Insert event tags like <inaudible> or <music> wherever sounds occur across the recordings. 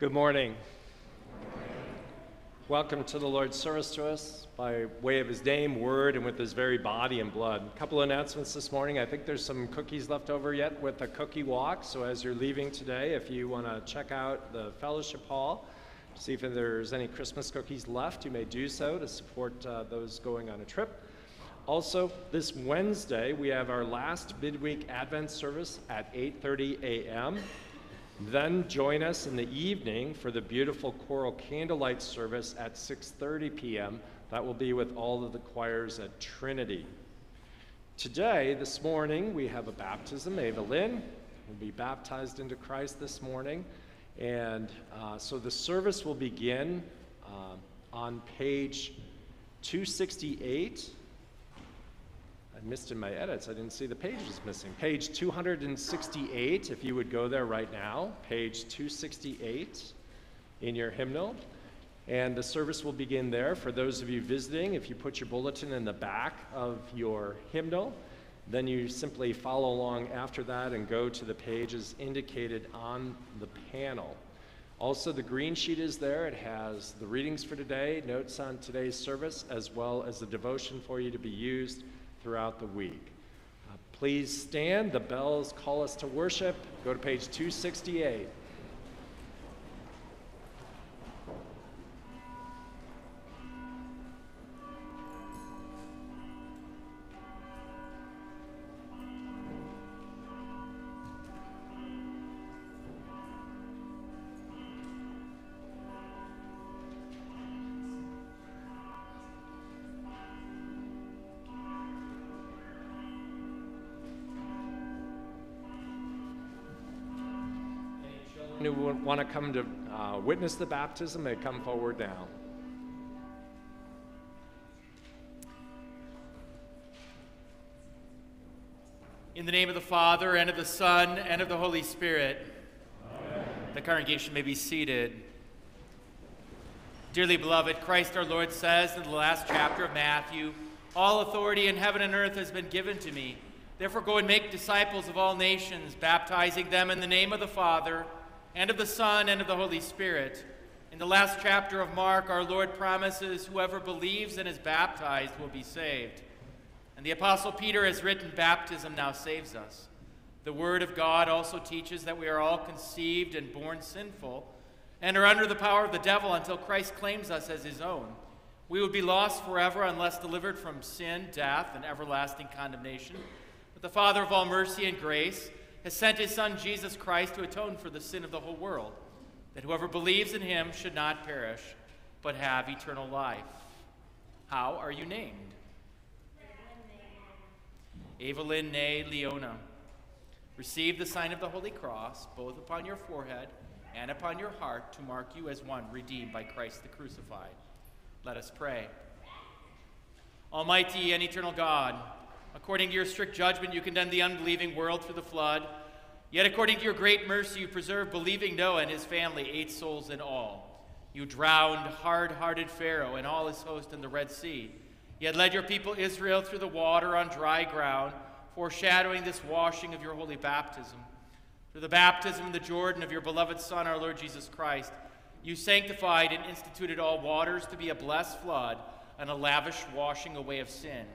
Good morning. Welcome to the Lord's service to us by way of his name, word, and with his very body and blood. A couple of announcements this morning. I think there's some cookies left over yet with the cookie walk. So as you're leaving today, if you want to check out the fellowship hall, see if there's any Christmas cookies left, you may do so to support uh, those going on a trip. Also, this Wednesday, we have our last midweek Advent service at 8:30 a.m. Then join us in the evening for the beautiful choral candlelight service at 6:30 p.m. That will be with all of the choirs at Trinity. Today, this morning, we have a baptism. Ava Lynn will be baptized into Christ this morning. And uh, so the service will begin uh, on page 268 I missed in my edits. I didn't see the pages missing. Page 268, if you would go there right now, page 268 in your hymnal. And the service will begin there. For those of you visiting, if you put your bulletin in the back of your hymnal, then you simply follow along after that and go to the pages indicated on the panel. Also, the green sheet is there. It has the readings for today, notes on today's service, as well as the devotion for you to be used throughout the week. Uh, please stand. The bells call us to worship. Go to page 268. Want to come to uh, witness the baptism may come forward now. In the name of the Father, and of the Son, and of the Holy Spirit, Amen. the congregation may be seated. Dearly beloved, Christ our Lord says in the last chapter of Matthew, All authority in heaven and earth has been given to me. Therefore, go and make disciples of all nations, baptizing them in the name of the Father and of the Son, and of the Holy Spirit. In the last chapter of Mark, our Lord promises whoever believes and is baptized will be saved. And the Apostle Peter has written, Baptism now saves us. The Word of God also teaches that we are all conceived and born sinful and are under the power of the devil until Christ claims us as his own. We would be lost forever unless delivered from sin, death, and everlasting condemnation. But the Father of all mercy and grace, has sent his Son Jesus Christ to atone for the sin of the whole world, that whoever believes in him should not perish, but have eternal life. How are you named? Evelyn Ne Leona. Receive the sign of the Holy Cross, both upon your forehead and upon your heart, to mark you as one redeemed by Christ the crucified. Let us pray. Almighty and eternal God, According to your strict judgment, you condemned the unbelieving world through the flood. Yet, according to your great mercy, you preserved believing Noah and his family, eight souls in all. You drowned hard hearted Pharaoh and all his host in the Red Sea. Yet led your people Israel through the water on dry ground, foreshadowing this washing of your holy baptism. Through the baptism in the Jordan of your beloved Son, our Lord Jesus Christ, you sanctified and instituted all waters to be a blessed flood and a lavish washing away of sin.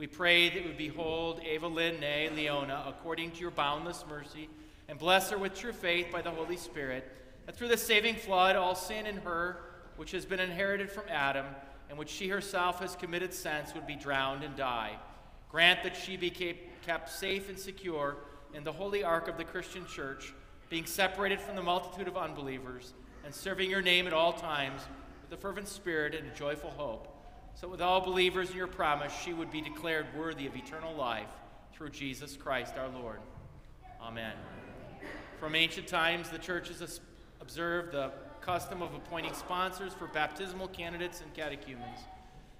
We pray that we behold Evelyn Ne Leona according to your boundless mercy, and bless her with true faith by the Holy Spirit, that through the saving flood, all sin in her, which has been inherited from Adam, and which she herself has committed since, would be drowned and die. Grant that she be kept safe and secure in the holy ark of the Christian church, being separated from the multitude of unbelievers, and serving your name at all times with a fervent spirit and a joyful hope so with all believers in your promise, she would be declared worthy of eternal life through Jesus Christ our Lord. Amen. From ancient times, the church has observed the custom of appointing sponsors for baptismal candidates and catechumens.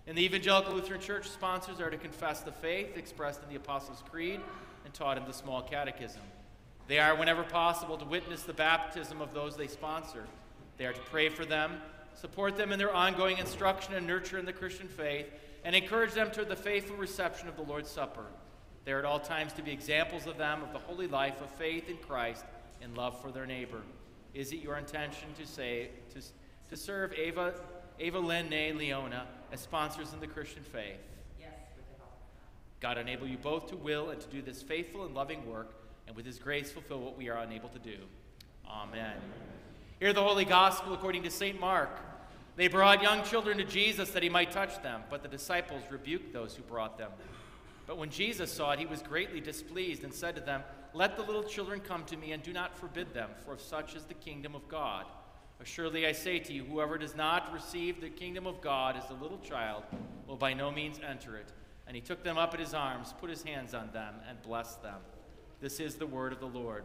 In the Evangelical Lutheran Church, sponsors are to confess the faith expressed in the Apostles' Creed and taught in the Small Catechism. They are, whenever possible, to witness the baptism of those they sponsor. They are to pray for them support them in their ongoing instruction and nurture in the Christian faith, and encourage them to the faithful reception of the Lord's Supper. They are at all times to be examples of them of the holy life of faith in Christ and love for their neighbor. Is it your intention to say to, to serve Ava, Ava Lynn Nay Leona as sponsors in the Christian faith? Yes, with the help. God enable you both to will and to do this faithful and loving work, and with his grace fulfill what we are unable to do. Amen. Hear the Holy Gospel according to St. Mark. They brought young children to Jesus that he might touch them, but the disciples rebuked those who brought them. But when Jesus saw it, he was greatly displeased and said to them, Let the little children come to me, and do not forbid them, for of such is the kingdom of God. Assuredly, I say to you, whoever does not receive the kingdom of God as a little child will by no means enter it. And he took them up in his arms, put his hands on them, and blessed them. This is the word of the Lord.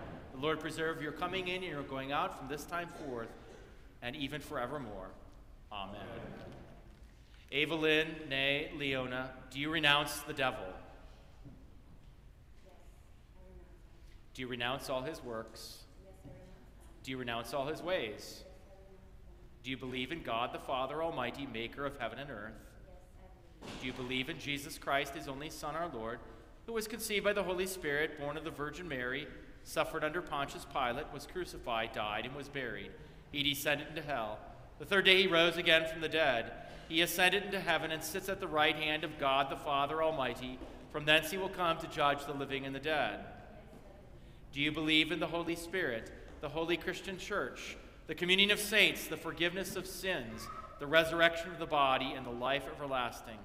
Lord preserve your coming in and your going out from this time forth, and even forevermore. Amen. Evelyn, nay, Leona, do you renounce the devil? Yes, Do you renounce all his works? Yes, Do you renounce all his ways? Yes, Do you believe in God the Father Almighty, maker of heaven and earth? Do you believe in Jesus Christ, his only Son, our Lord, who was conceived by the Holy Spirit, born of the Virgin Mary, suffered under Pontius Pilate, was crucified, died, and was buried? He descended into hell. The third day he rose again from the dead. He ascended into heaven and sits at the right hand of God the Father Almighty. From thence he will come to judge the living and the dead. Do you believe in the Holy Spirit, the holy Christian church, the communion of saints, the forgiveness of sins, the resurrection of the body, and the life everlasting?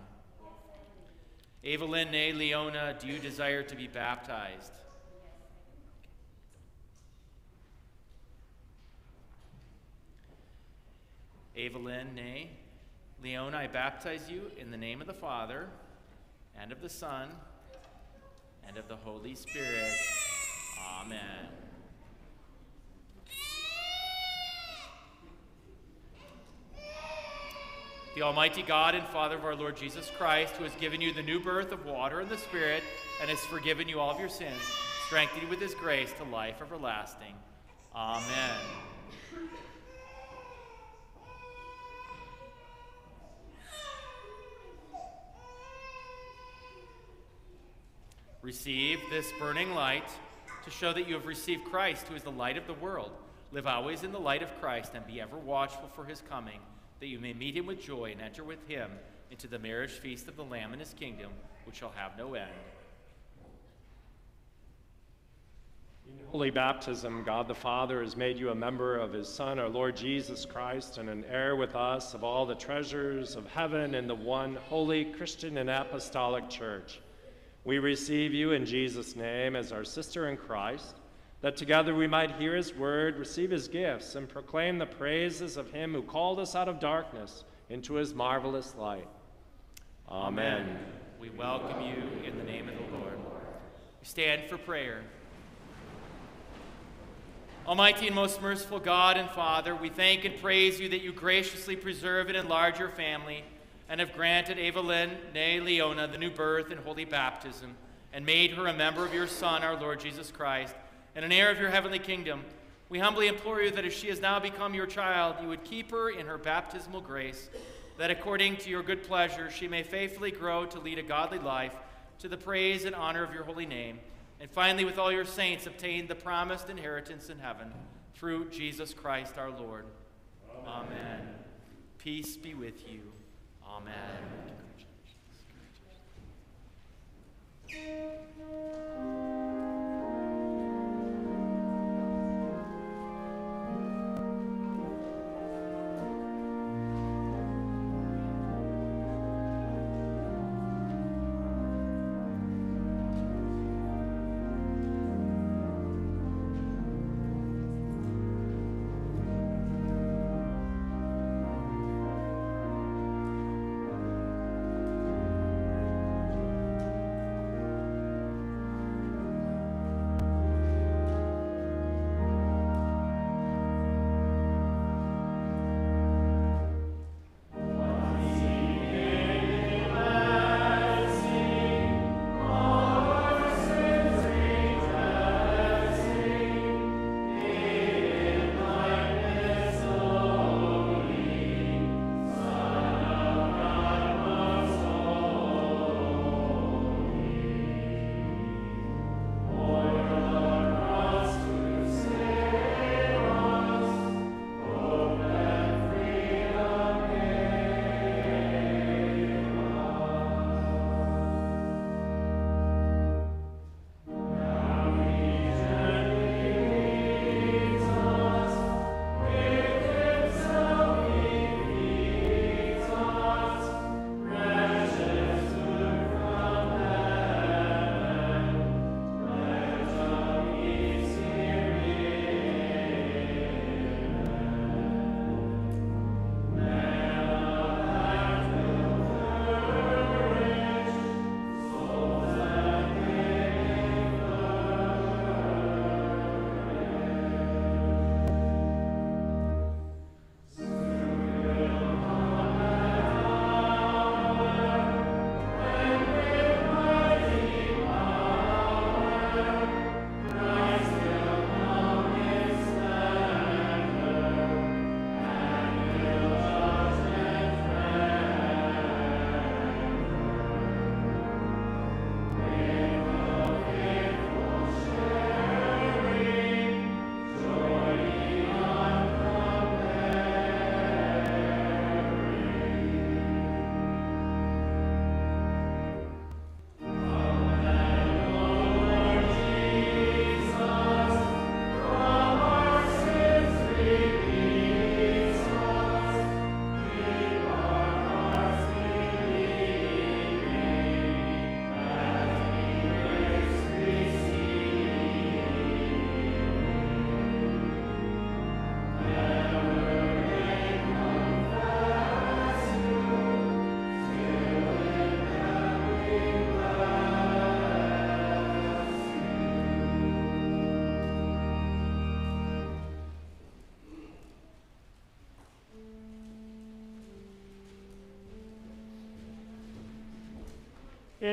Evelyn Ne Leona, do you desire to be baptized? Evelyn nay, Leon, I baptize you in the name of the Father, and of the Son, and of the Holy Spirit. Amen. The Almighty God and Father of our Lord Jesus Christ, who has given you the new birth of water and the Spirit, and has forgiven you all of your sins, strengthen you with his grace to life everlasting. Amen. Receive this burning light to show that you have received Christ, who is the light of the world. Live always in the light of Christ and be ever watchful for his coming, that you may meet him with joy and enter with him into the marriage feast of the Lamb in his kingdom, which shall have no end. In holy baptism, God the Father has made you a member of his Son, our Lord Jesus Christ, and an heir with us of all the treasures of heaven in the one holy Christian and apostolic church. We receive you in Jesus' name as our sister in Christ, that together we might hear his word, receive his gifts, and proclaim the praises of him who called us out of darkness into his marvelous light. Amen. We welcome you in the name of the Lord. We stand for prayer. Almighty and most merciful God and Father, we thank and praise you that you graciously preserve and enlarge your family and have granted Evelyn, nay Leona, the new birth and holy baptism, and made her a member of your Son, our Lord Jesus Christ, and an heir of your heavenly kingdom. We humbly implore you that as she has now become your child, you would keep her in her baptismal grace, that according to your good pleasure she may faithfully grow to lead a godly life, to the praise and honor of your holy name, and finally, with all your saints, obtain the promised inheritance in heaven through Jesus Christ our Lord. Amen. Amen. Peace be with you. Amen.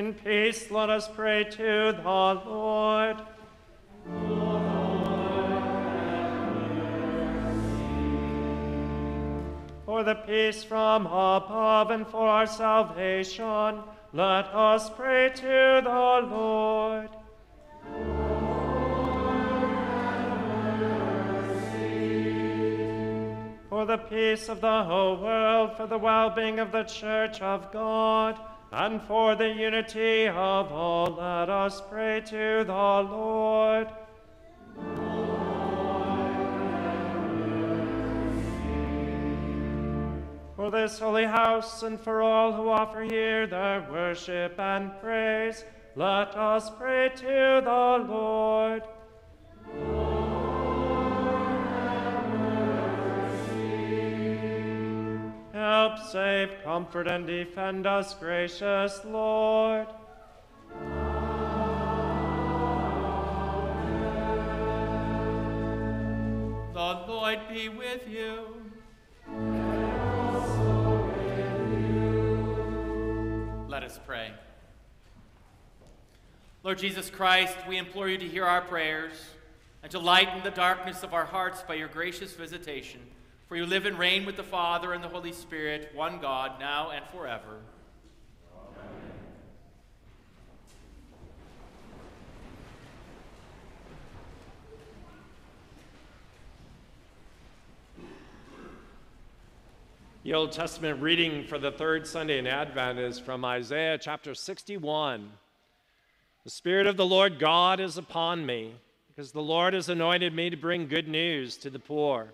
In peace, let us pray to the Lord. For the peace from above and for our salvation, let us pray to the Lord. For the peace of the whole world, for the well being of the Church of God, and for the unity of all, let us pray to the Lord. For this holy house and for all who offer here their worship and praise, let us pray to the Lord. Help, save, comfort, and defend us, gracious Lord. The Lord be with you. Let us pray. Lord Jesus Christ, we implore you to hear our prayers and to lighten the darkness of our hearts by your gracious visitation. For you live and reign with the Father and the Holy Spirit, one God, now and forever. The Old Testament reading for the third Sunday in Advent is from Isaiah chapter 61. The Spirit of the Lord God is upon me, because the Lord has anointed me to bring good news to the poor.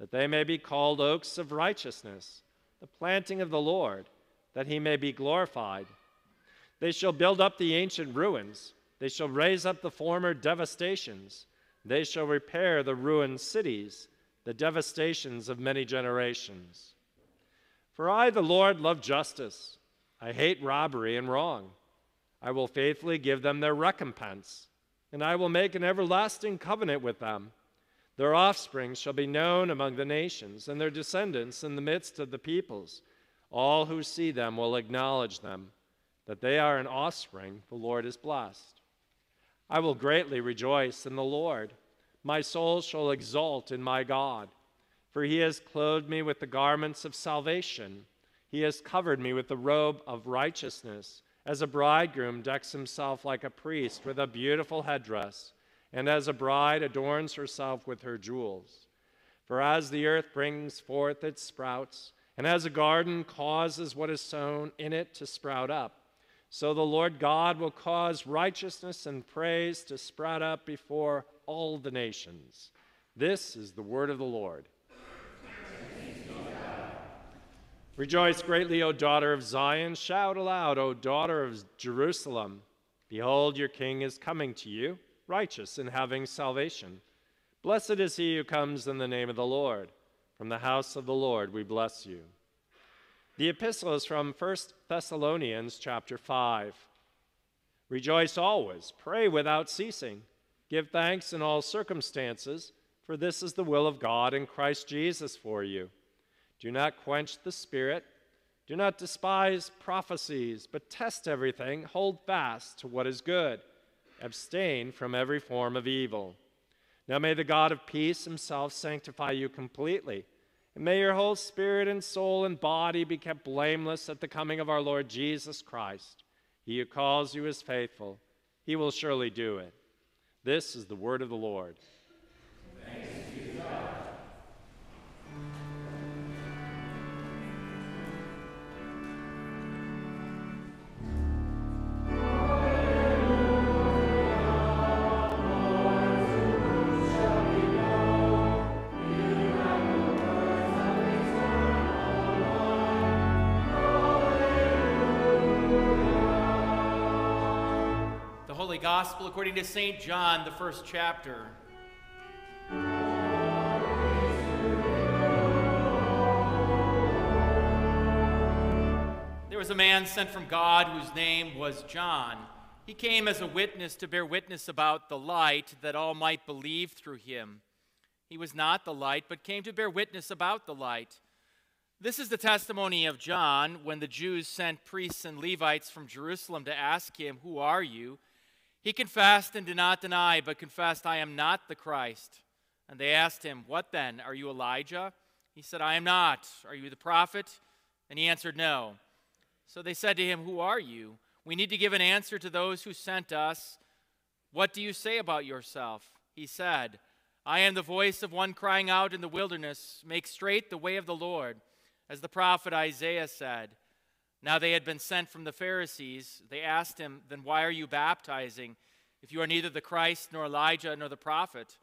that they may be called oaks of righteousness, the planting of the Lord, that he may be glorified. They shall build up the ancient ruins, they shall raise up the former devastations, they shall repair the ruined cities, the devastations of many generations. For I, the Lord, love justice. I hate robbery and wrong. I will faithfully give them their recompense, and I will make an everlasting covenant with them. Their offspring shall be known among the nations, and their descendants in the midst of the peoples. All who see them will acknowledge them, that they are an offspring the Lord is blessed. I will greatly rejoice in the Lord. My soul shall exult in my God. For he has clothed me with the garments of salvation. He has covered me with the robe of righteousness, as a bridegroom decks himself like a priest with a beautiful headdress, and as a bride adorns herself with her jewels. For as the earth brings forth its sprouts, and as a garden causes what is sown in it to sprout up, so the Lord God will cause righteousness and praise to sprout up before all the nations. This is the word of the Lord. Rejoice greatly, O daughter of Zion. Shout aloud, O daughter of Jerusalem. Behold, your king is coming to you, righteous in having salvation. Blessed is he who comes in the name of the Lord. From the house of the Lord we bless you. The epistle is from 1 Thessalonians chapter 5. Rejoice always, pray without ceasing, give thanks in all circumstances, for this is the will of God in Christ Jesus for you. Do not quench the spirit. Do not despise prophecies, but test everything. Hold fast to what is good. Abstain from every form of evil. Now may the God of peace himself sanctify you completely. And may your whole spirit and soul and body be kept blameless at the coming of our Lord Jesus Christ. He who calls you is faithful. He will surely do it. This is the word of the Lord. Gospel according to St. John, the first chapter. There was a man sent from God whose name was John. He came as a witness to bear witness about the light, that all might believe through him. He was not the light, but came to bear witness about the light. This is the testimony of John when the Jews sent priests and Levites from Jerusalem to ask him, Who are you? He confessed and did not deny, but confessed, I am not the Christ. And they asked him, What then? Are you Elijah? He said, I am not. Are you the prophet? And he answered, No. So they said to him, Who are you? We need to give an answer to those who sent us. What do you say about yourself? He said, I am the voice of one crying out in the wilderness, Make straight the way of the Lord, as the prophet Isaiah said. Now they had been sent from the Pharisees. They asked him, Then why are you baptizing, if you are neither the Christ, nor Elijah, nor the prophet?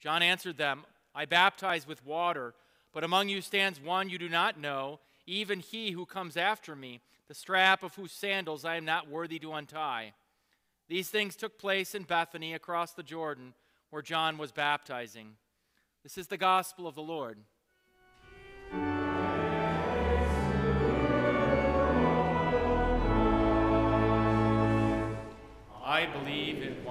John answered them, I baptize with water, but among you stands one you do not know, even he who comes after me the strap of whose sandals I am not worthy to untie. These things took place in Bethany across the Jordan, where John was baptizing. This is the gospel of the Lord. I believe in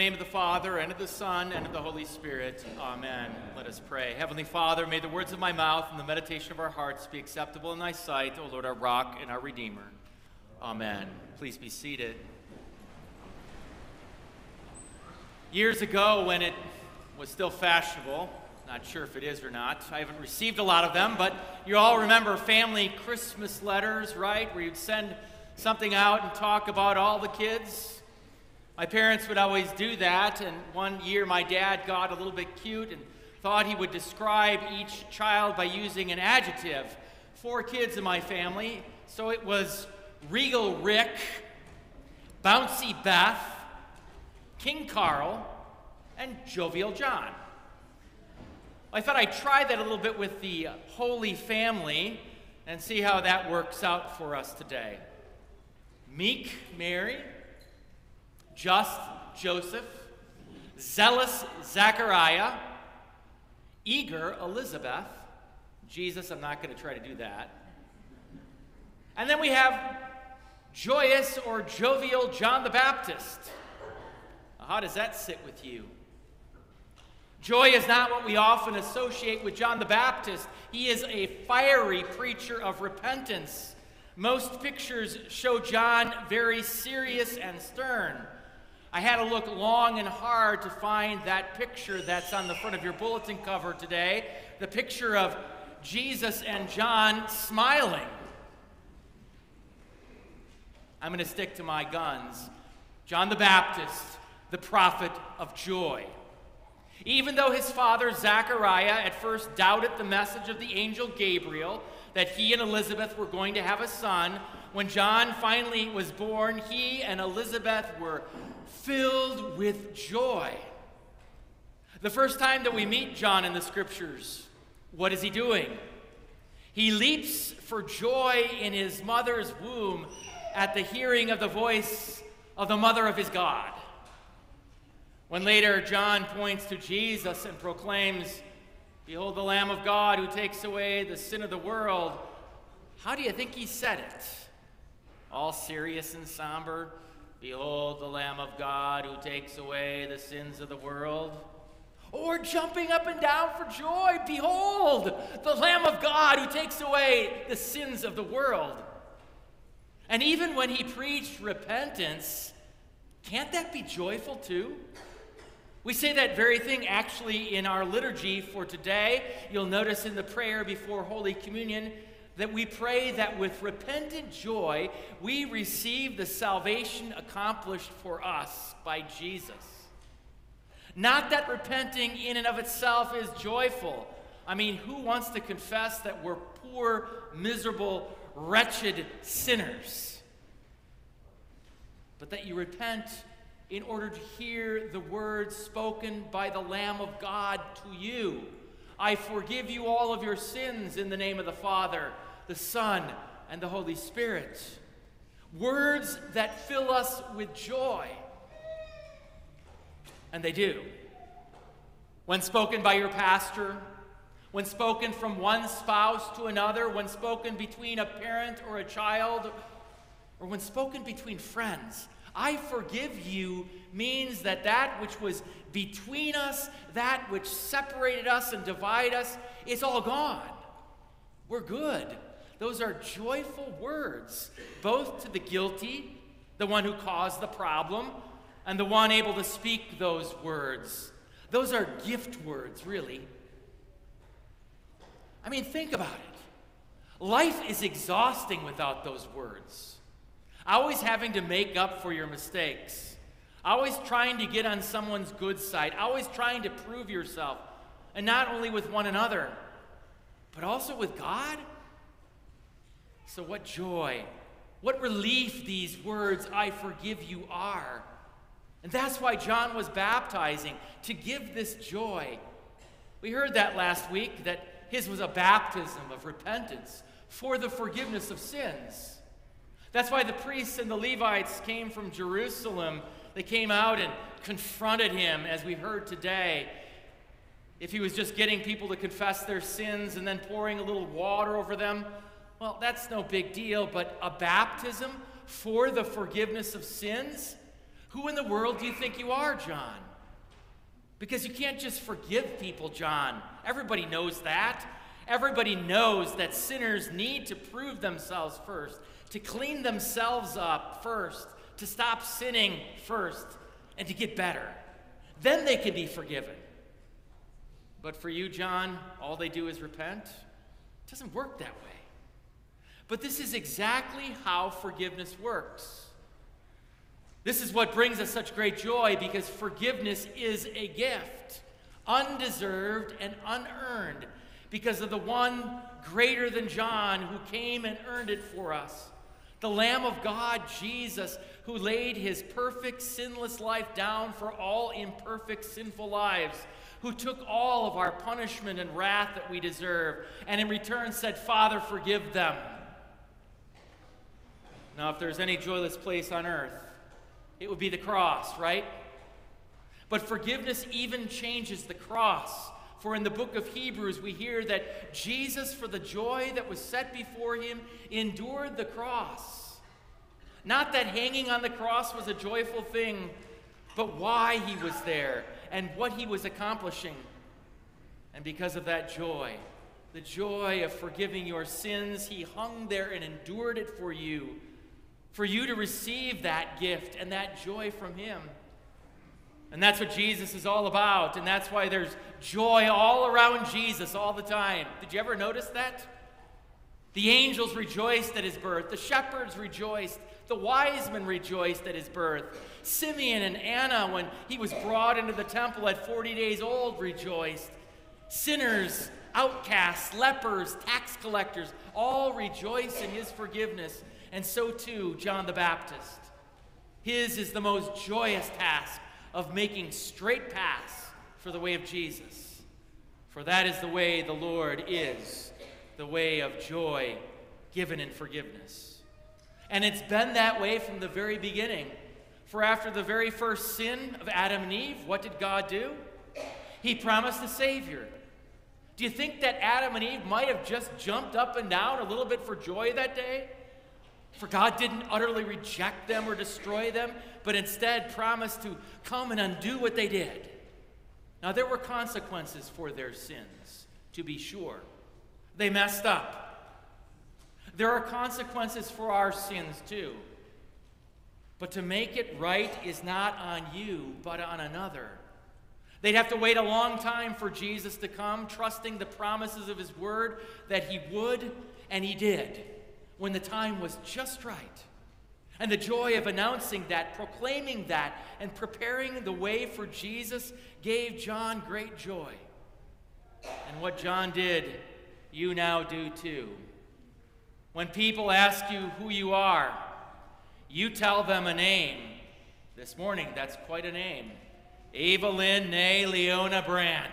name of the Father, and of the Son, and of the Holy Spirit. Amen. Let us pray. Heavenly Father, may the words of my mouth and the meditation of our hearts be acceptable in thy sight, O Lord, our rock and our redeemer. Amen. Please be seated. Years ago, when it was still fashionable, not sure if it is or not, I haven't received a lot of them, but you all remember family Christmas letters, right? Where you'd send something out and talk about all the kids. My parents would always do that, and one year my dad got a little bit cute and thought he would describe each child by using an adjective. Four kids in my family, so it was Regal Rick, Bouncy Beth, King Carl, and Jovial John. I thought I'd try that a little bit with the Holy Family and see how that works out for us today. Meek Mary, just Joseph, zealous Zachariah, eager Elizabeth. Jesus, I'm not going to try to do that. And then we have joyous or jovial John the Baptist. How does that sit with you? Joy is not what we often associate with John the Baptist. He is a fiery preacher of repentance. Most pictures show John very serious and stern. I had to look long and hard to find that picture that's on the front of your bulletin cover today the picture of Jesus and John smiling. I'm going to stick to my guns. John the Baptist, the prophet of joy. Even though his father Zachariah at first doubted the message of the angel Gabriel that he and Elizabeth were going to have a son, when John finally was born, he and Elizabeth were filled with joy. The first time that we meet John in the scriptures, what is he doing? He leaps for joy in his mother's womb at the hearing of the voice of the mother of his God. When later John points to Jesus and proclaims, Behold the Lamb of God who takes away the sin of the world, how do you think he said it? All serious and somber. Behold the Lamb of God who takes away the sins of the world. Or jumping up and down for joy. Behold the Lamb of God who takes away the sins of the world. And even when he preached repentance, can't that be joyful too? We say that very thing actually in our liturgy for today. You'll notice in the prayer before Holy Communion that we pray that with repentant joy we receive the salvation accomplished for us by Jesus. Not that repenting in and of itself is joyful. I mean, who wants to confess that we're poor, miserable, wretched sinners? But that you repent in order to hear the words spoken by the Lamb of God to you. I forgive you all of your sins in the name of the Father, the Son, and the Holy Spirit. Words that fill us with joy. And they do. When spoken by your pastor, when spoken from one spouse to another, when spoken between a parent or a child, or when spoken between friends, I forgive you means that that which was between us, that which separated us and divided us, is all gone. We're good. Those are joyful words, both to the guilty, the one who caused the problem, and the one able to speak those words. Those are gift words, really. I mean, think about it. Life is exhausting without those words always having to make up for your mistakes, always trying to get on someone's good side, always trying to prove yourself, and not only with one another, but also with God. So, what joy, what relief these words, I forgive you, are. And that's why John was baptizing, to give this joy. We heard that last week, that his was a baptism of repentance for the forgiveness of sins. That's why the priests and the Levites came from Jerusalem. They came out and confronted him, as we heard today. If he was just getting people to confess their sins and then pouring a little water over them, well, that's no big deal. But a baptism for the forgiveness of sins, Who in the world do you think you are, John? Because you can't just forgive people, John. Everybody knows that. Everybody knows that sinners need to prove themselves first, to clean themselves up first, to stop sinning first, and to get better. Then they can be forgiven. But for you, John, all they do is repent. It doesn't work that way. But this is exactly how forgiveness works. This is what brings us such great joy because forgiveness is a gift, undeserved and unearned, because of the one greater than John who came and earned it for us. The Lamb of God, Jesus, who laid his perfect, sinless life down for all imperfect, sinful lives, who took all of our punishment and wrath that we deserve, and in return said, Father, forgive them. Now, if there's any joyless place on earth, it would be the cross, right? But forgiveness even changes the cross. For in the book of Hebrews, we hear that Jesus, for the joy that was set before him, endured the cross. Not that hanging on the cross was a joyful thing, but why he was there and what he was accomplishing. And because of that joy, the joy of forgiving your sins, he hung there and endured it for you for you to receive that gift and that joy from Him. And that's what Jesus is all about. And that's why there's joy all around Jesus all the time. Did you ever notice that? The angels rejoiced at his birth. The shepherds rejoiced. The wise men rejoiced at his birth. Simeon and Anna, when he was brought into the temple at 40 days old, rejoiced. Sinners, outcasts, lepers, tax collectors, all rejoice in his forgiveness and so too John the Baptist. His is the most joyous task of making straight paths for the way of Jesus. For that is the way the Lord is, the way of joy given in forgiveness. And it's been that way from the very beginning. For after the very first sin of Adam and Eve, what did God do? He promised a Savior. Do you think that Adam and Eve might have just jumped up and down a little bit for joy that day? For God didn't utterly reject them or destroy them, but instead promised to come and undo what they did. Now, there were consequences for their sins, to be sure. They messed up. There are consequences for our sins, too. But to make it right is not on you, but on another. They'd have to wait a long time for Jesus to come, trusting the promises of his word that he would, and he did when the time was just right. And the joy of announcing that, proclaiming that, and preparing the way for Jesus gave John great joy. And what John did, you now do too. When people ask you who you are, you tell them a name. This morning, that's quite a name. Evelyn Nay Leona Brandt.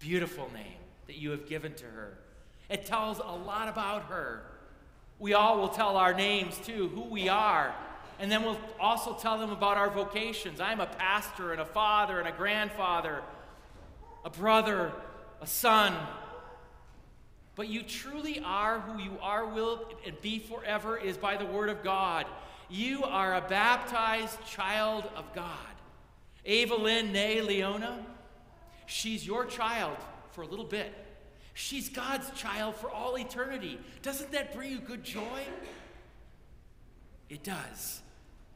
Beautiful name that you have given to her. It tells a lot about her. We all will tell our names too, who we are. And then we'll also tell them about our vocations. I'm a pastor and a father and a grandfather, a brother, a son. But you truly are who you are, will and be forever is by the word of God. You are a baptized child of God. Evelyn nay, Leona, she's your child for a little bit. She's God's child for all eternity. Doesn't that bring you good joy? It does.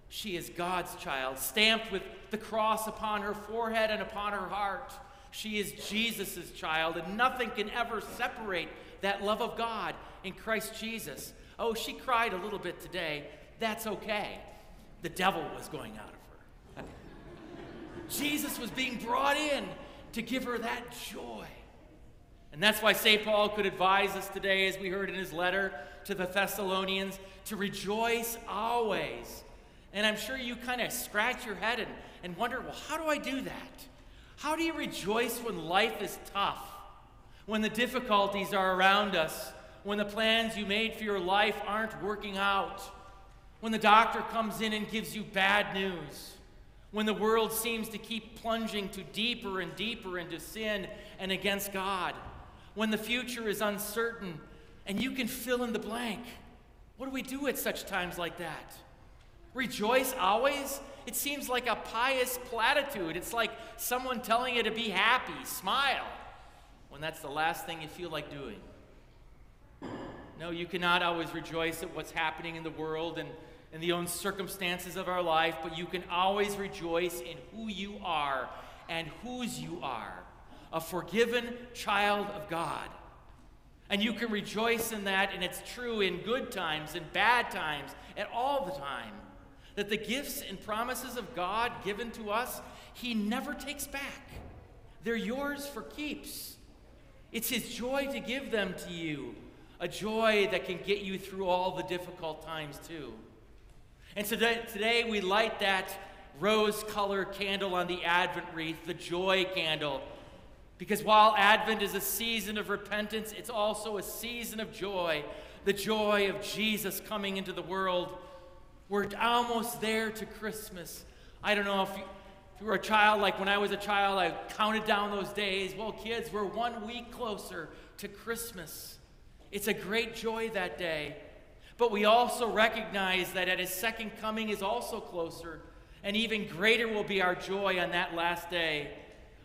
She is God's child, stamped with the cross upon her forehead and upon her heart. She is Jesus' child, and nothing can ever separate that love of God in Christ Jesus. Oh, she cried a little bit today. That's okay. The devil was going out of her. <laughs> Jesus was being brought in to give her that joy. And that's why St. Paul could advise us today, as we heard in his letter to the Thessalonians, to rejoice always. And I'm sure you kind of scratch your head and, and wonder, well, how do I do that? How do you rejoice when life is tough? When the difficulties are around us? When the plans you made for your life aren't working out? When the doctor comes in and gives you bad news? When the world seems to keep plunging to deeper and deeper into sin and against God? When the future is uncertain and you can fill in the blank. What do we do at such times like that? Rejoice always? It seems like a pious platitude. It's like someone telling you to be happy, smile, when that's the last thing you feel like doing. No, you cannot always rejoice at what's happening in the world and in the own circumstances of our life, but you can always rejoice in who you are and whose you are a forgiven child of God. And you can rejoice in that, and it's true in good times and bad times and all the time. That the gifts and promises of God given to us, He never takes back. They're yours for keeps. It's His joy to give them to you, a joy that can get you through all the difficult times, too. And today, today we light that rose colored candle on the Advent wreath, the joy candle. Because while Advent is a season of repentance, it's also a season of joy the joy of Jesus coming into the world. We're almost there to Christmas. I don't know if you, if you were a child, like when I was a child, I counted down those days. Well, kids, we're one week closer to Christmas. It's a great joy that day. But we also recognize that at his second coming is also closer, and even greater will be our joy on that last day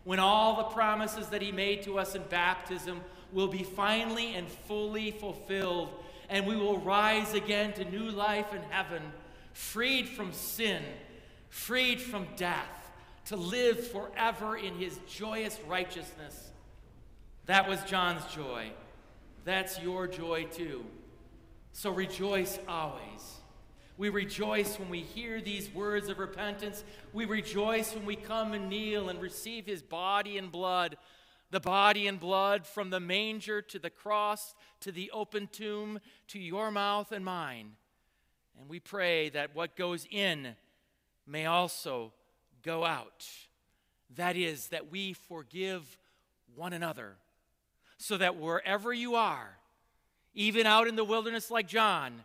when all the promises that he made to us in baptism will be finally and fully fulfilled, and we will rise again to new life in heaven, freed from sin, freed from death, to live forever in his joyous righteousness. That was John's joy. That's your joy too. So rejoice always. We rejoice when we hear these words of repentance. We rejoice when we come and kneel and receive his body and blood, the body and blood from the manger to the cross to the open tomb to your mouth and mine. And we pray that what goes in may also go out. That is, that we forgive one another, so that wherever you are, even out in the wilderness like John,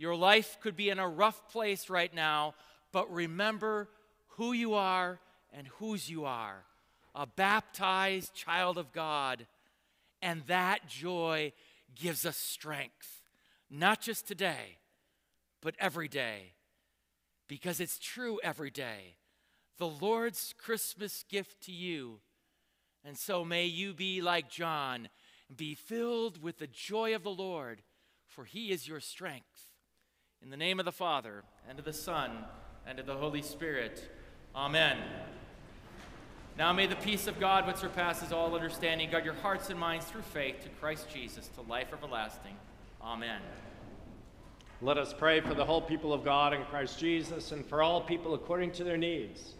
your life could be in a rough place right now, but remember who you are and whose you are a baptized child of God. And that joy gives us strength, not just today, but every day. Because it's true every day. The Lord's Christmas gift to you. And so may you be like John be filled with the joy of the Lord, for he is your strength. In the name of the Father, and of the Son, and of the Holy Spirit. Amen. Now may the peace of God, which surpasses all understanding, guard your hearts and minds through faith to Christ Jesus to life everlasting. Amen. Let us pray for the whole people of God in Christ Jesus and for all people according to their needs.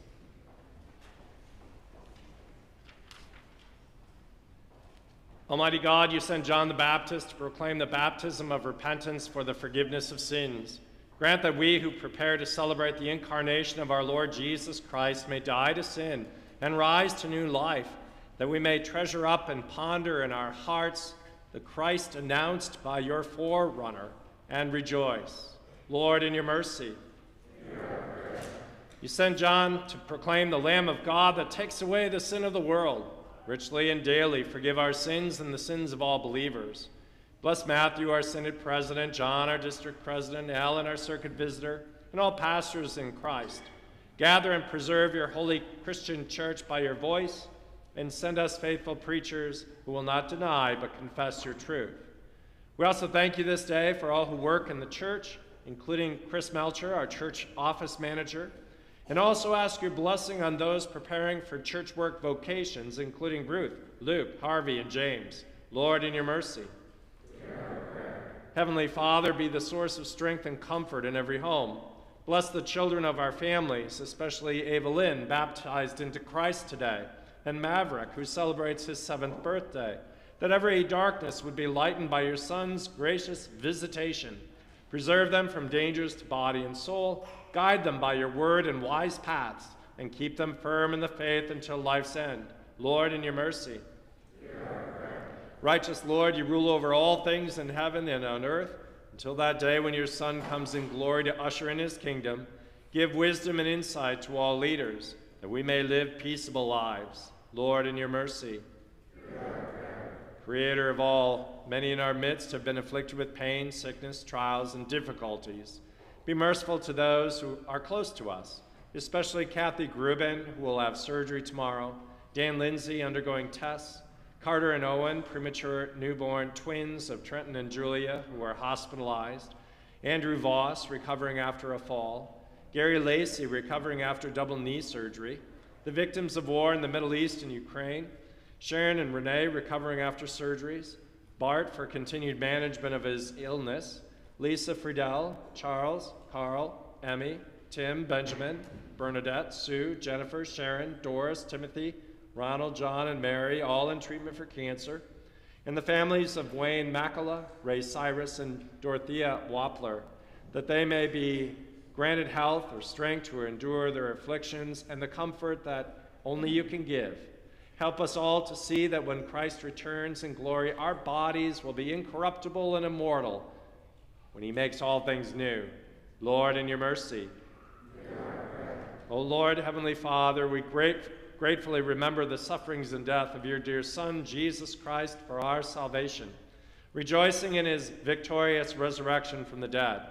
Almighty God, you sent John the Baptist to proclaim the baptism of repentance for the forgiveness of sins. Grant that we who prepare to celebrate the incarnation of our Lord Jesus Christ may die to sin and rise to new life, that we may treasure up and ponder in our hearts the Christ announced by your forerunner and rejoice. Lord, in your mercy. You sent John to proclaim the Lamb of God that takes away the sin of the world richly and daily forgive our sins and the sins of all believers. Bless Matthew, our Synod President, John, our District President, Alan, our Circuit Visitor, and all pastors in Christ. Gather and preserve your holy Christian church by your voice, and send us faithful preachers who will not deny but confess your truth. We also thank you this day for all who work in the church, including Chris Melcher, our church office manager, and also ask your blessing on those preparing for church work vocations, including Ruth, Luke, Harvey, and James. Lord, in your mercy. Heavenly Father, be the source of strength and comfort in every home. Bless the children of our families, especially Ava Lynn, baptized into Christ today, and Maverick, who celebrates his seventh birthday, that every darkness would be lightened by your Son's gracious visitation. Preserve them from dangers to body and soul Guide them by your word and wise paths, and keep them firm in the faith until life's end. Lord, in your mercy. Righteous Lord, you rule over all things in heaven and on earth until that day when your Son comes in glory to usher in his kingdom. Give wisdom and insight to all leaders, that we may live peaceable lives. Lord, in your mercy. Creator of all, many in our midst have been afflicted with pain, sickness, trials, and difficulties. Be merciful to those who are close to us, especially Kathy Grubin, who will have surgery tomorrow, Dan Lindsay undergoing tests, Carter and Owen, premature newborn twins of Trenton and Julia, who are hospitalized, Andrew Voss, recovering after a fall, Gary Lacey, recovering after double knee surgery, the victims of war in the Middle East and Ukraine, Sharon and Renee, recovering after surgeries, Bart for continued management of his illness, Lisa Friedel, Charles, Carl, Emmy, Tim, Benjamin, Bernadette, Sue, Jennifer, Sharon, Doris, Timothy, Ronald, John, and Mary, all in treatment for cancer, and the families of Wayne Makala, Ray Cyrus, and Dorothea Wappler, that they may be granted health or strength to endure their afflictions and the comfort that only you can give. Help us all to see that when Christ returns in glory, our bodies will be incorruptible and immortal when he makes all things new. Lord, in your mercy. O Lord, Heavenly Father, we great, gratefully remember the sufferings and death of your dear Son, Jesus Christ, for our salvation. Rejoicing in his victorious resurrection from the dead,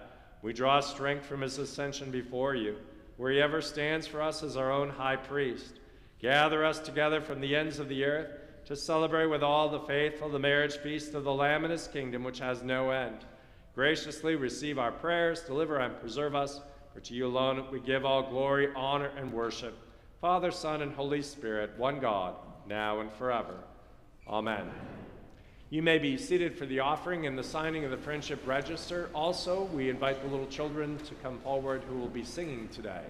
we draw strength from his ascension before you, where he ever stands for us as our own high priest. Gather us together from the ends of the earth to celebrate with all the faithful the marriage feast of the Lamb and his kingdom, which has no end. Graciously receive our prayers, deliver and preserve us, for to you alone we give all glory, honor, and worship. Father, Son, and Holy Spirit, one God, now and forever. Amen. You may be seated for the offering and the signing of the friendship register. Also, we invite the little children to come forward who will be singing today.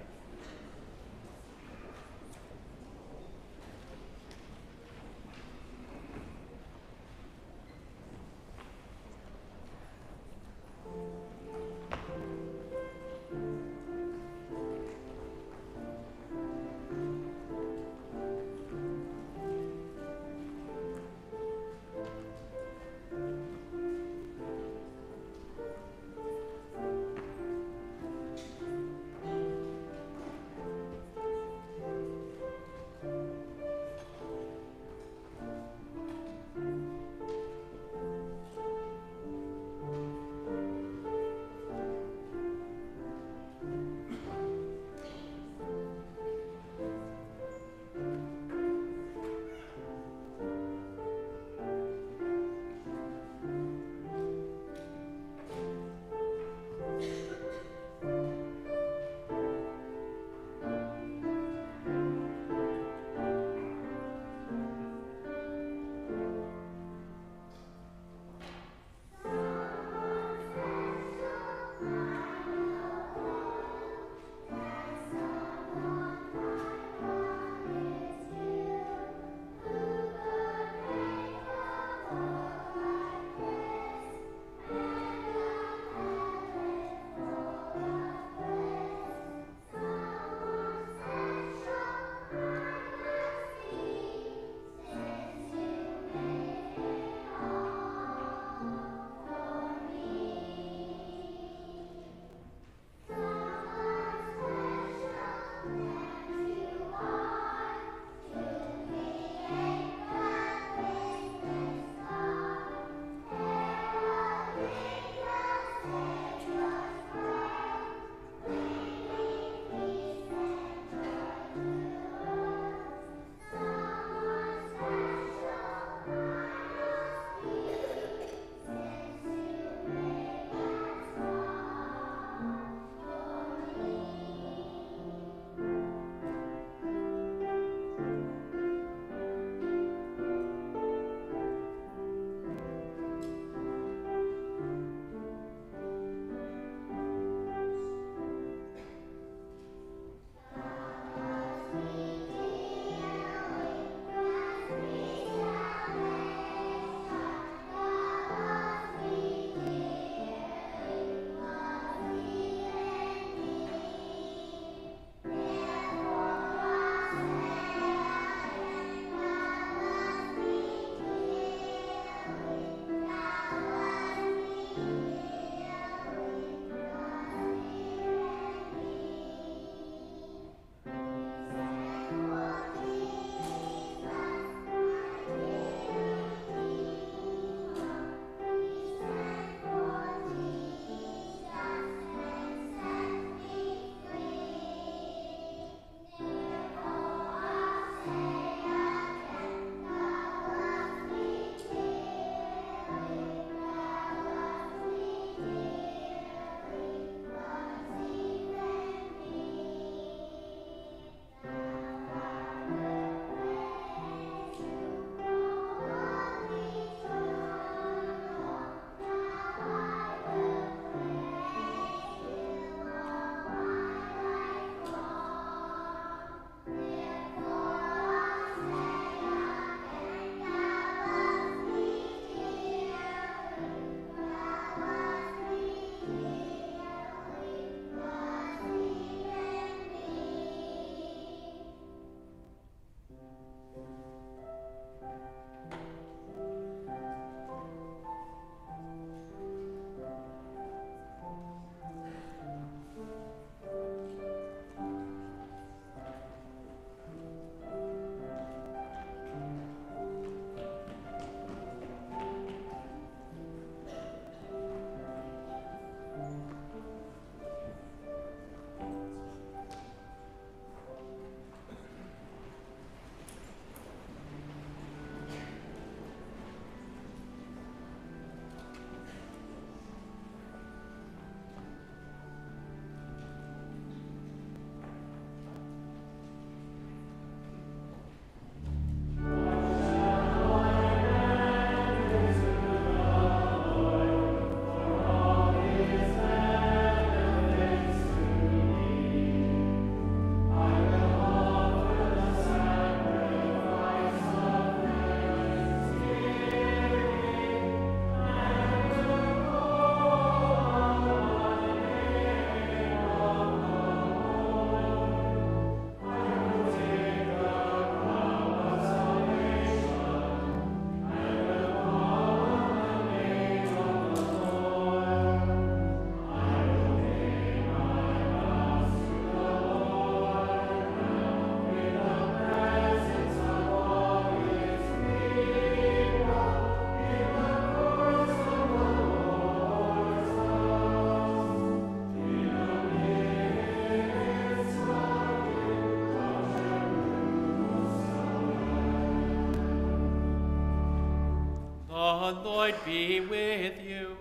Lord be with you.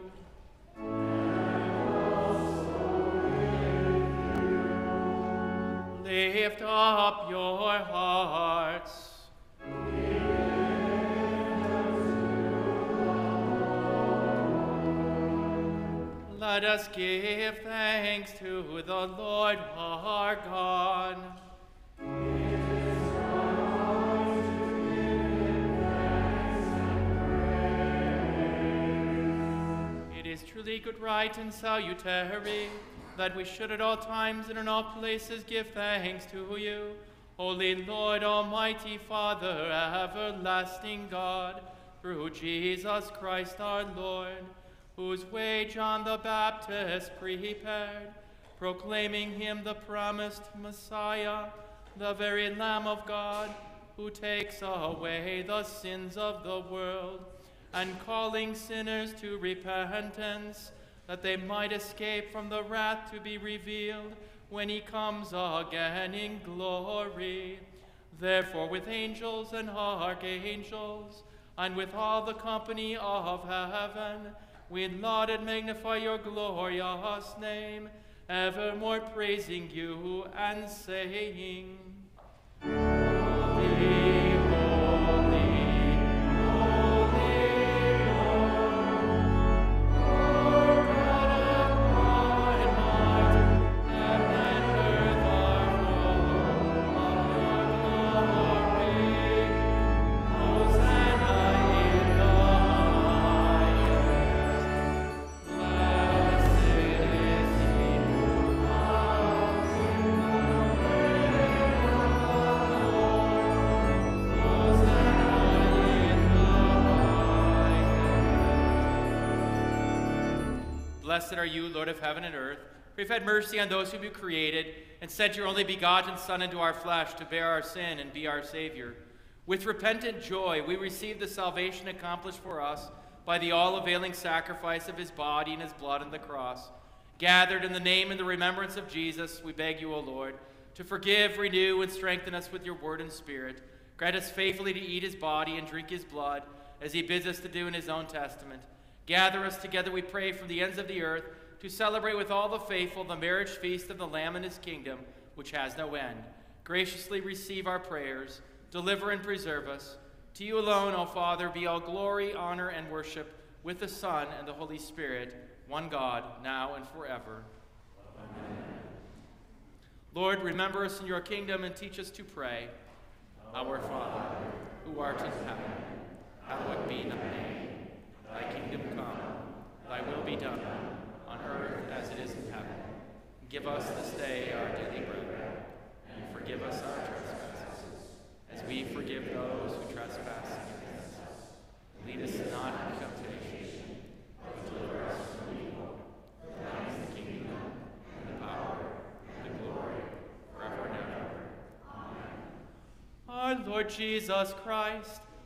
Lift up your hearts. Let us give thanks to the Lord good, right, and salutary that we should at all times and in all places give thanks to you, Holy Lord, Almighty Father, everlasting God, through Jesus Christ our Lord, whose way John the Baptist prepared, proclaiming him the promised Messiah, the very Lamb of God, who takes away the sins of the world, and calling sinners to repentance, that they might escape from the wrath to be revealed when he comes again in glory. Therefore, with angels and archangels, and with all the company of heaven, we laud and magnify your glorious name, evermore praising you and saying, Blessed are you, Lord of heaven and earth, for you've had mercy on those whom you created, and sent your only begotten Son into our flesh to bear our sin and be our Savior. With repentant joy, we receive the salvation accomplished for us by the all availing sacrifice of his body and his blood on the cross. Gathered in the name and the remembrance of Jesus, we beg you, O Lord, to forgive, renew, and strengthen us with your word and spirit. Grant us faithfully to eat his body and drink his blood, as he bids us to do in his own testament. Gather us together, we pray, from the ends of the earth to celebrate with all the faithful the marriage feast of the Lamb and his kingdom, which has no end. Graciously receive our prayers, deliver and preserve us. To you alone, O Father, be all glory, honor, and worship with the Son and the Holy Spirit, one God, now and forever. Lord, remember us in your kingdom and teach us to pray. Our Father, who art in heaven, hallowed be thy name. Thy kingdom come, thy will be done, on earth as it is in heaven. Give us this day our daily bread, and forgive us our trespasses, as we forgive those who trespass against us. Lead us not into temptation, but deliver us from evil. Kingdom, and power, and glory, forever and ever. Amen. Our Lord Jesus Christ,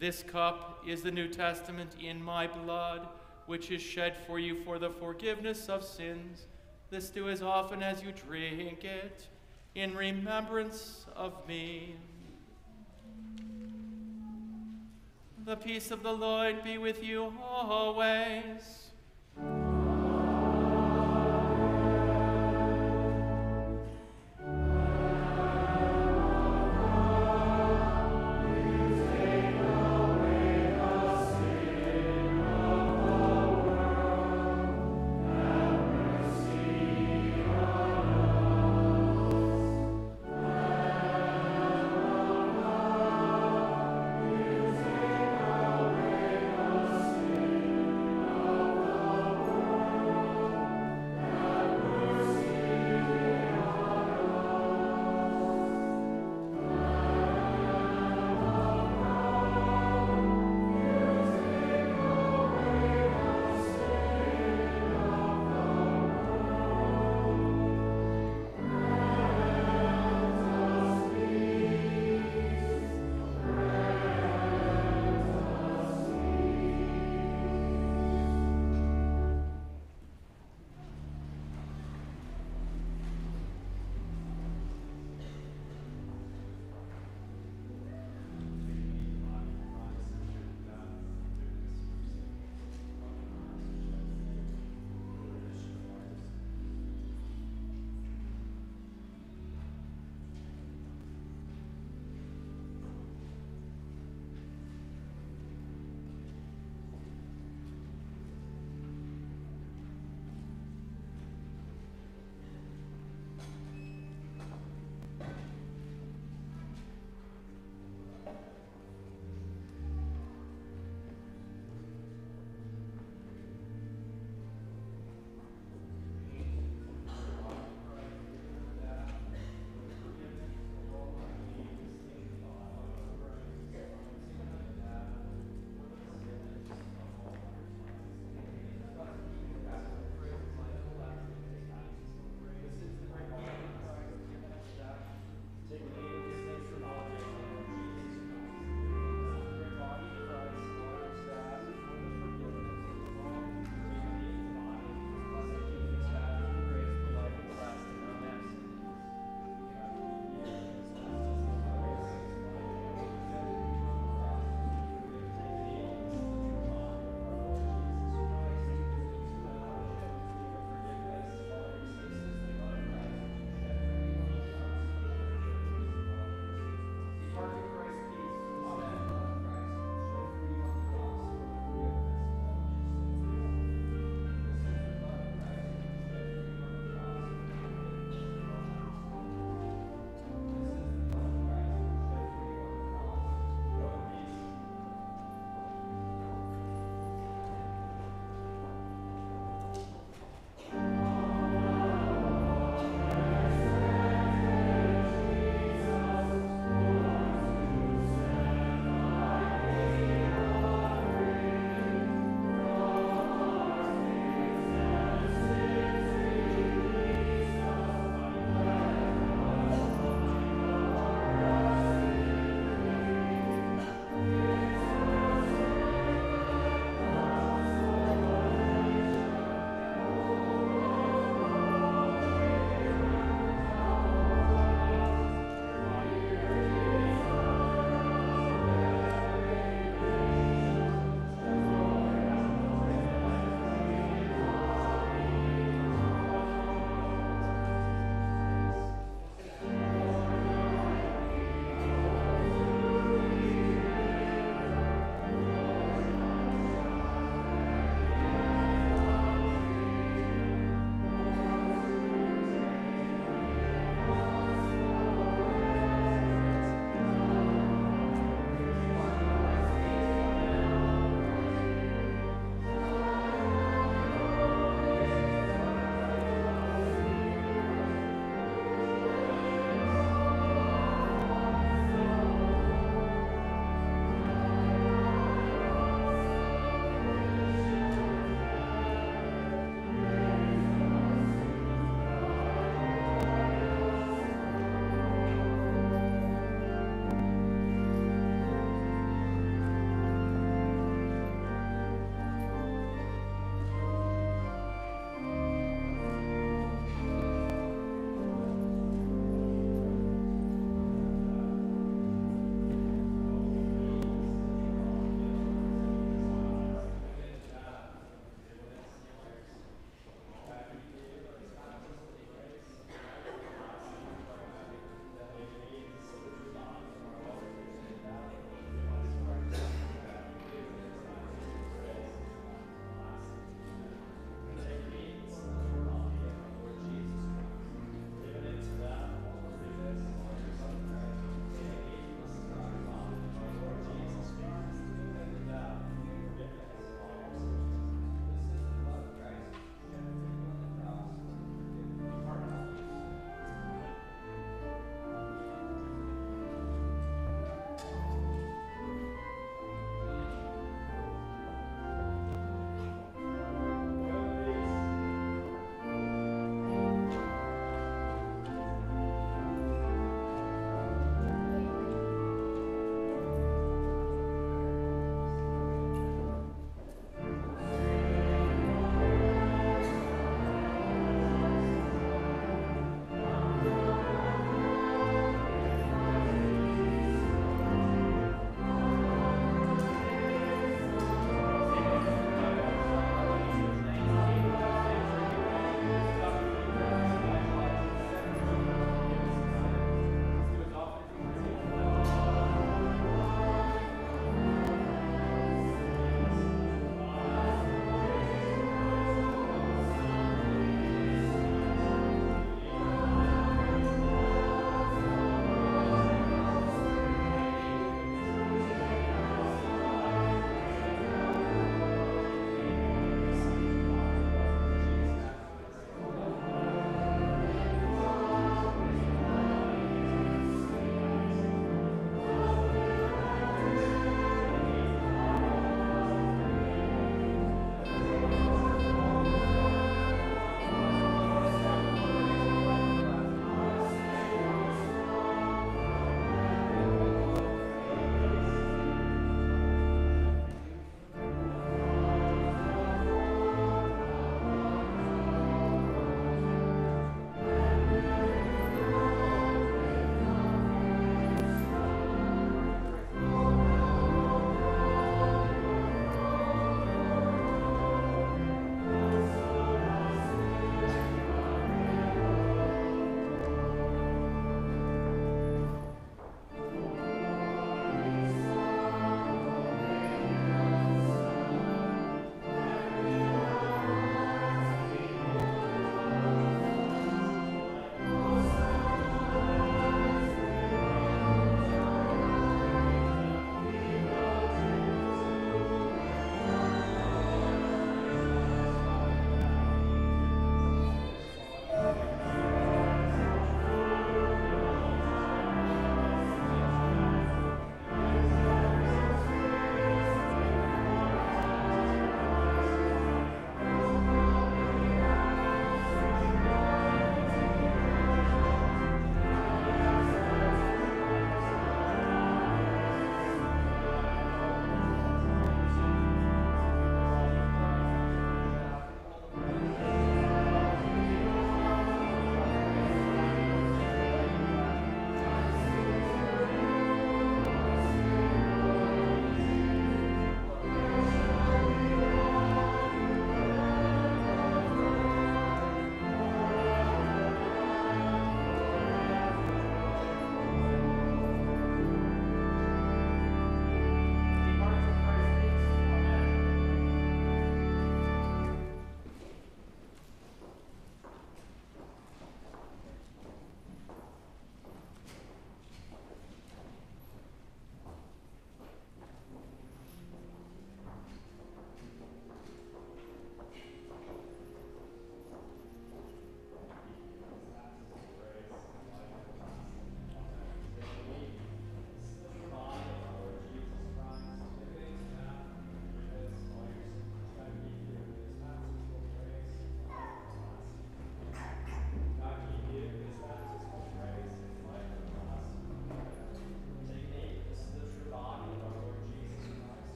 This cup is the New Testament in my blood, which is shed for you for the forgiveness of sins. This do as often as you drink it, in remembrance of me. The peace of the Lord be with you always.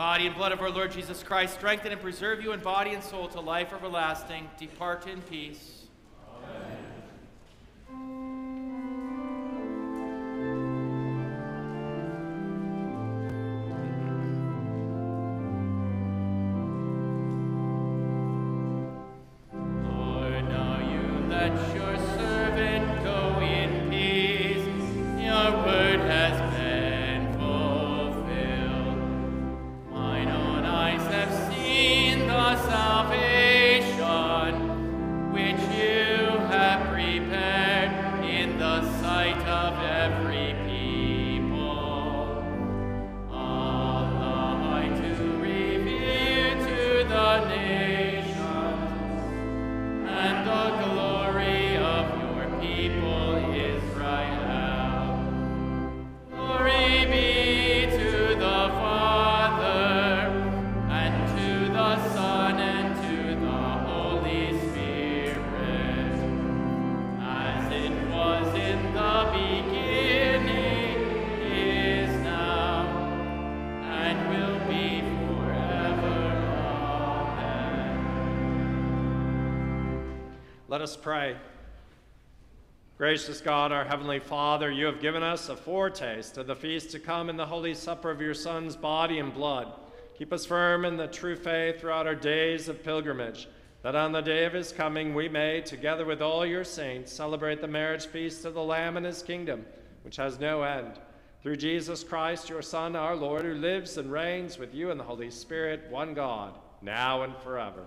Body and blood of our Lord Jesus Christ strengthen and preserve you in body and soul to life everlasting. Depart in peace. Gracious God, our Heavenly Father, you have given us a foretaste of the feast to come in the holy supper of your Son's body and blood. Keep us firm in the true faith throughout our days of pilgrimage, that on the day of his coming we may, together with all your saints, celebrate the marriage feast of the Lamb and his kingdom, which has no end. Through Jesus Christ, your Son, our Lord, who lives and reigns with you in the Holy Spirit, one God, now and forever.